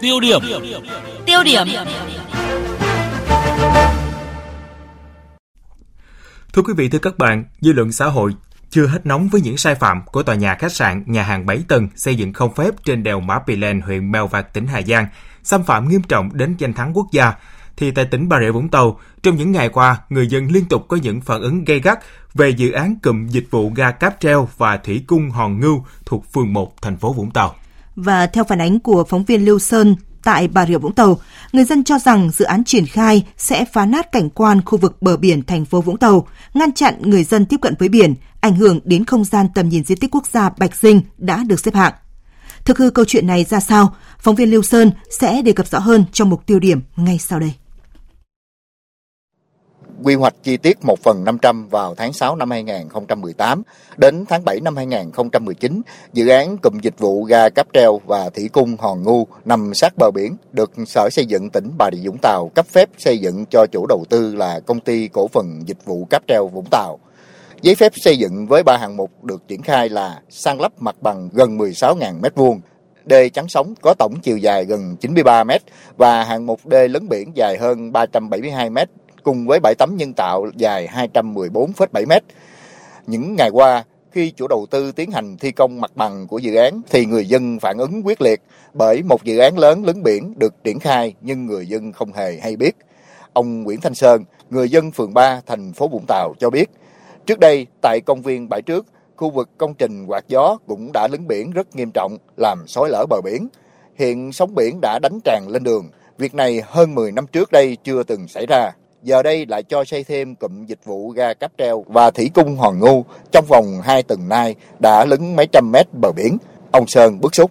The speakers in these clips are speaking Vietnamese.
Tiêu điểm. Tiêu điểm. Thưa quý vị, thưa các bạn, dư luận xã hội chưa hết nóng với những sai phạm của tòa nhà khách sạn, nhà hàng 7 tầng xây dựng không phép trên đèo Mã Pì Lèng, huyện Mèo Vạc, tỉnh Hà Giang, xâm phạm nghiêm trọng đến danh thắng quốc gia. Thì tại tỉnh Bà Rịa Vũng Tàu, trong những ngày qua, người dân liên tục có những phản ứng gay gắt về dự án cụm dịch vụ ga cáp treo và thủy cung Hòn Ngưu thuộc phường 1, thành phố Vũng Tàu. Và theo phản ánh của phóng viên Lưu Sơn tại Bà Rịa Vũng Tàu, người dân cho rằng dự án triển khai sẽ phá nát cảnh quan khu vực bờ biển thành phố Vũng Tàu, ngăn chặn người dân tiếp cận với biển, ảnh hưởng đến không gian tầm nhìn di tích quốc gia Bạch Dinh đã được xếp hạng. Thực hư câu chuyện này ra sao, phóng viên Lưu Sơn sẽ đề cập rõ hơn trong mục tiêu điểm ngay sau đây quy hoạch chi tiết 1 phần 500 vào tháng 6 năm 2018. Đến tháng 7 năm 2019, dự án cụm dịch vụ ga cáp treo và thủy cung Hòn Ngu nằm sát bờ biển được Sở Xây dựng tỉnh Bà Rịa Vũng Tàu cấp phép xây dựng cho chủ đầu tư là công ty cổ phần dịch vụ cáp treo Vũng Tàu. Giấy phép xây dựng với ba hạng mục được triển khai là san lấp mặt bằng gần 16.000 m2, đê chắn sóng có tổng chiều dài gần 93 m và hạng mục đê lấn biển dài hơn 372 m cùng với bãi tắm nhân tạo dài 214,7 mét. Những ngày qua, khi chủ đầu tư tiến hành thi công mặt bằng của dự án thì người dân phản ứng quyết liệt bởi một dự án lớn lấn biển được triển khai nhưng người dân không hề hay biết. Ông Nguyễn Thanh Sơn, người dân phường 3 thành phố Vũng Tàu cho biết, trước đây tại công viên bãi trước, khu vực công trình quạt gió cũng đã lấn biển rất nghiêm trọng làm xói lở bờ biển. Hiện sóng biển đã đánh tràn lên đường. Việc này hơn 10 năm trước đây chưa từng xảy ra giờ đây lại cho xây thêm cụm dịch vụ ga cáp treo và thủy cung Hòn Ngu trong vòng 2 tuần nay đã lấn mấy trăm mét bờ biển. Ông Sơn bức xúc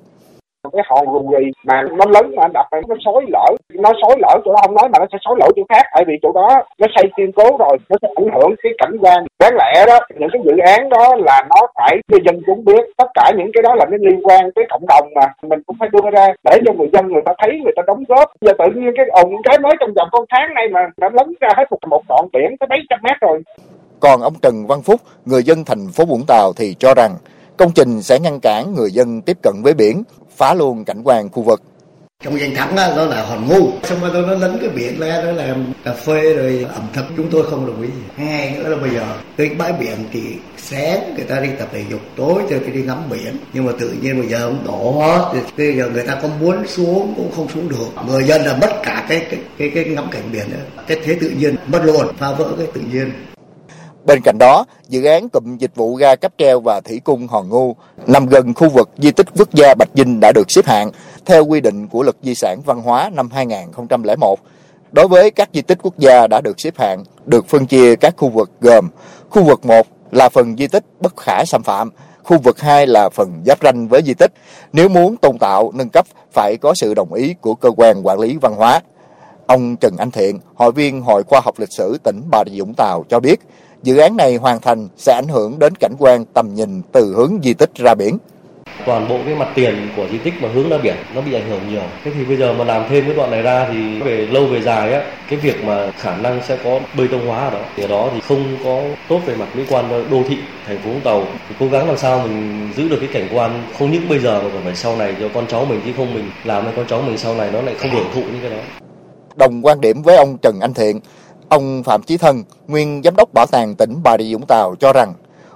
cái hòn rù gì mà nó lớn mà đập phải nó xối lở. Nó xối lở chỗ đó không nói mà nó sẽ xối lở chỗ khác tại vì chỗ đó nó xây kiên cố rồi nó sẽ ảnh hưởng cái cảnh quan. Đáng lẽ đó những cái dự án đó là nó phải cho dân chúng biết tất cả những cái đó là nó liên quan tới cộng đồng mà. Mình cũng phải đưa ra để cho người dân người ta thấy người ta đóng góp. Giờ tự nhiên cái ồn cái mới trong vòng con tháng này mà đã lấn ra hết một một đoạn biển tới mấy trăm mét rồi. Còn ông Trần Văn Phúc, người dân thành phố Vũng Tàu thì cho rằng công trình sẽ ngăn cản người dân tiếp cận với biển phá luôn cảnh quan khu vực. Trong danh thắng đó, đó là hòn ngu. Xong rồi nó lấn cái biển ra nó làm cà phê rồi ẩm thực. Chúng tôi không đồng ý. Hai nữa là bây giờ cái bãi biển thì sáng người ta đi tập thể dục tối thì đi ngắm biển. Nhưng mà tự nhiên bây giờ ông đổ hết. Bây giờ người ta có muốn xuống cũng không xuống được. Người dân là mất cả cái cái cái, cái ngắm cảnh biển nữa. Cái thế tự nhiên mất luôn phá vỡ cái tự nhiên. Bên cạnh đó, dự án cụm dịch vụ ga cáp treo và thủy cung Hòn Ngu nằm gần khu vực di tích quốc gia Bạch Dinh đã được xếp hạng theo quy định của luật di sản văn hóa năm 2001. Đối với các di tích quốc gia đã được xếp hạng, được phân chia các khu vực gồm khu vực 1 là phần di tích bất khả xâm phạm, khu vực 2 là phần giáp ranh với di tích. Nếu muốn tôn tạo, nâng cấp phải có sự đồng ý của cơ quan quản lý văn hóa. Ông Trần Anh Thiện, hội viên Hội Khoa học Lịch sử tỉnh Bà Rịa Vũng Tàu cho biết, dự án này hoàn thành sẽ ảnh hưởng đến cảnh quan tầm nhìn từ hướng di tích ra biển. Toàn bộ cái mặt tiền của di tích mà hướng ra biển nó bị ảnh hưởng nhiều. Thế thì bây giờ mà làm thêm cái đoạn này ra thì về lâu về dài á, cái việc mà khả năng sẽ có bê tông hóa ở đó. Thì ở đó thì không có tốt về mặt mỹ quan đô thị thành phố Vũng Tàu. Thì cố gắng làm sao mình giữ được cái cảnh quan không những bây giờ mà còn phải sau này cho con cháu mình chứ không mình làm cho con cháu mình sau này nó lại không hưởng thụ như cái đó. Đồng quan điểm với ông Trần Anh Thiện, Ông Phạm Chí Thân, nguyên giám đốc bảo tàng tỉnh Bà Rịa Vũng Tàu cho rằng,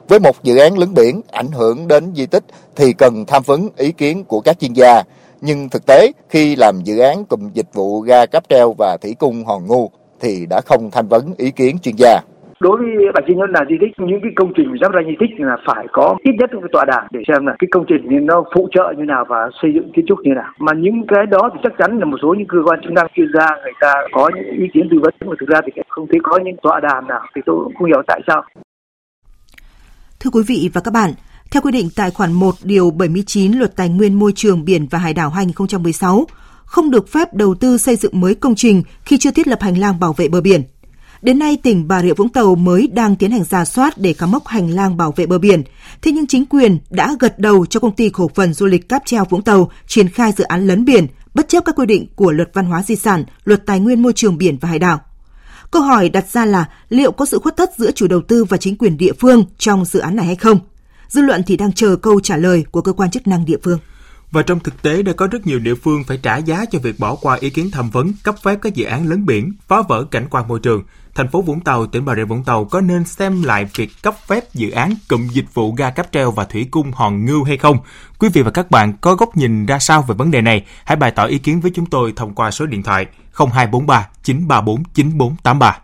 với một dự án lấn biển ảnh hưởng đến di tích thì cần tham vấn ý kiến của các chuyên gia. Nhưng thực tế, khi làm dự án cùng dịch vụ ga cáp treo và thủy cung Hòn Ngu thì đã không tham vấn ý kiến chuyên gia đối với bạch di nhân là di tích những cái công trình giáp danh di tích là phải có ít nhất một cái tọa đàm để xem là cái công trình nó phụ trợ như nào và xây dựng kiến trúc như nào mà những cái đó thì chắc chắn là một số những cơ quan chức năng chuyên gia người ta có những ý kiến tư vấn mà thực ra thì không thấy có những tọa đàm nào thì tôi cũng không hiểu tại sao Thưa quý vị và các bạn, theo quy định tại khoản 1 điều 79 Luật Tài nguyên Môi trường Biển và Hải đảo 2016, không được phép đầu tư xây dựng mới công trình khi chưa thiết lập hành lang bảo vệ bờ biển. Đến nay, tỉnh Bà Rịa Vũng Tàu mới đang tiến hành giả soát để cắm mốc hành lang bảo vệ bờ biển. Thế nhưng chính quyền đã gật đầu cho công ty cổ phần du lịch Cáp Treo Vũng Tàu triển khai dự án lấn biển, bất chấp các quy định của Luật Văn hóa Di sản, Luật Tài nguyên Môi trường Biển và Hải đảo. Câu hỏi đặt ra là liệu có sự khuất tất giữa chủ đầu tư và chính quyền địa phương trong dự án này hay không? Dư luận thì đang chờ câu trả lời của cơ quan chức năng địa phương. Và trong thực tế đã có rất nhiều địa phương phải trả giá cho việc bỏ qua ý kiến tham vấn cấp phép các dự án lớn biển, phá vỡ cảnh quan môi trường. Thành phố Vũng Tàu, tỉnh Bà Rịa Vũng Tàu có nên xem lại việc cấp phép dự án cụm dịch vụ ga cáp treo và thủy cung Hòn Ngưu hay không? Quý vị và các bạn có góc nhìn ra sao về vấn đề này? Hãy bày tỏ ý kiến với chúng tôi thông qua số điện thoại 0243 934 9483.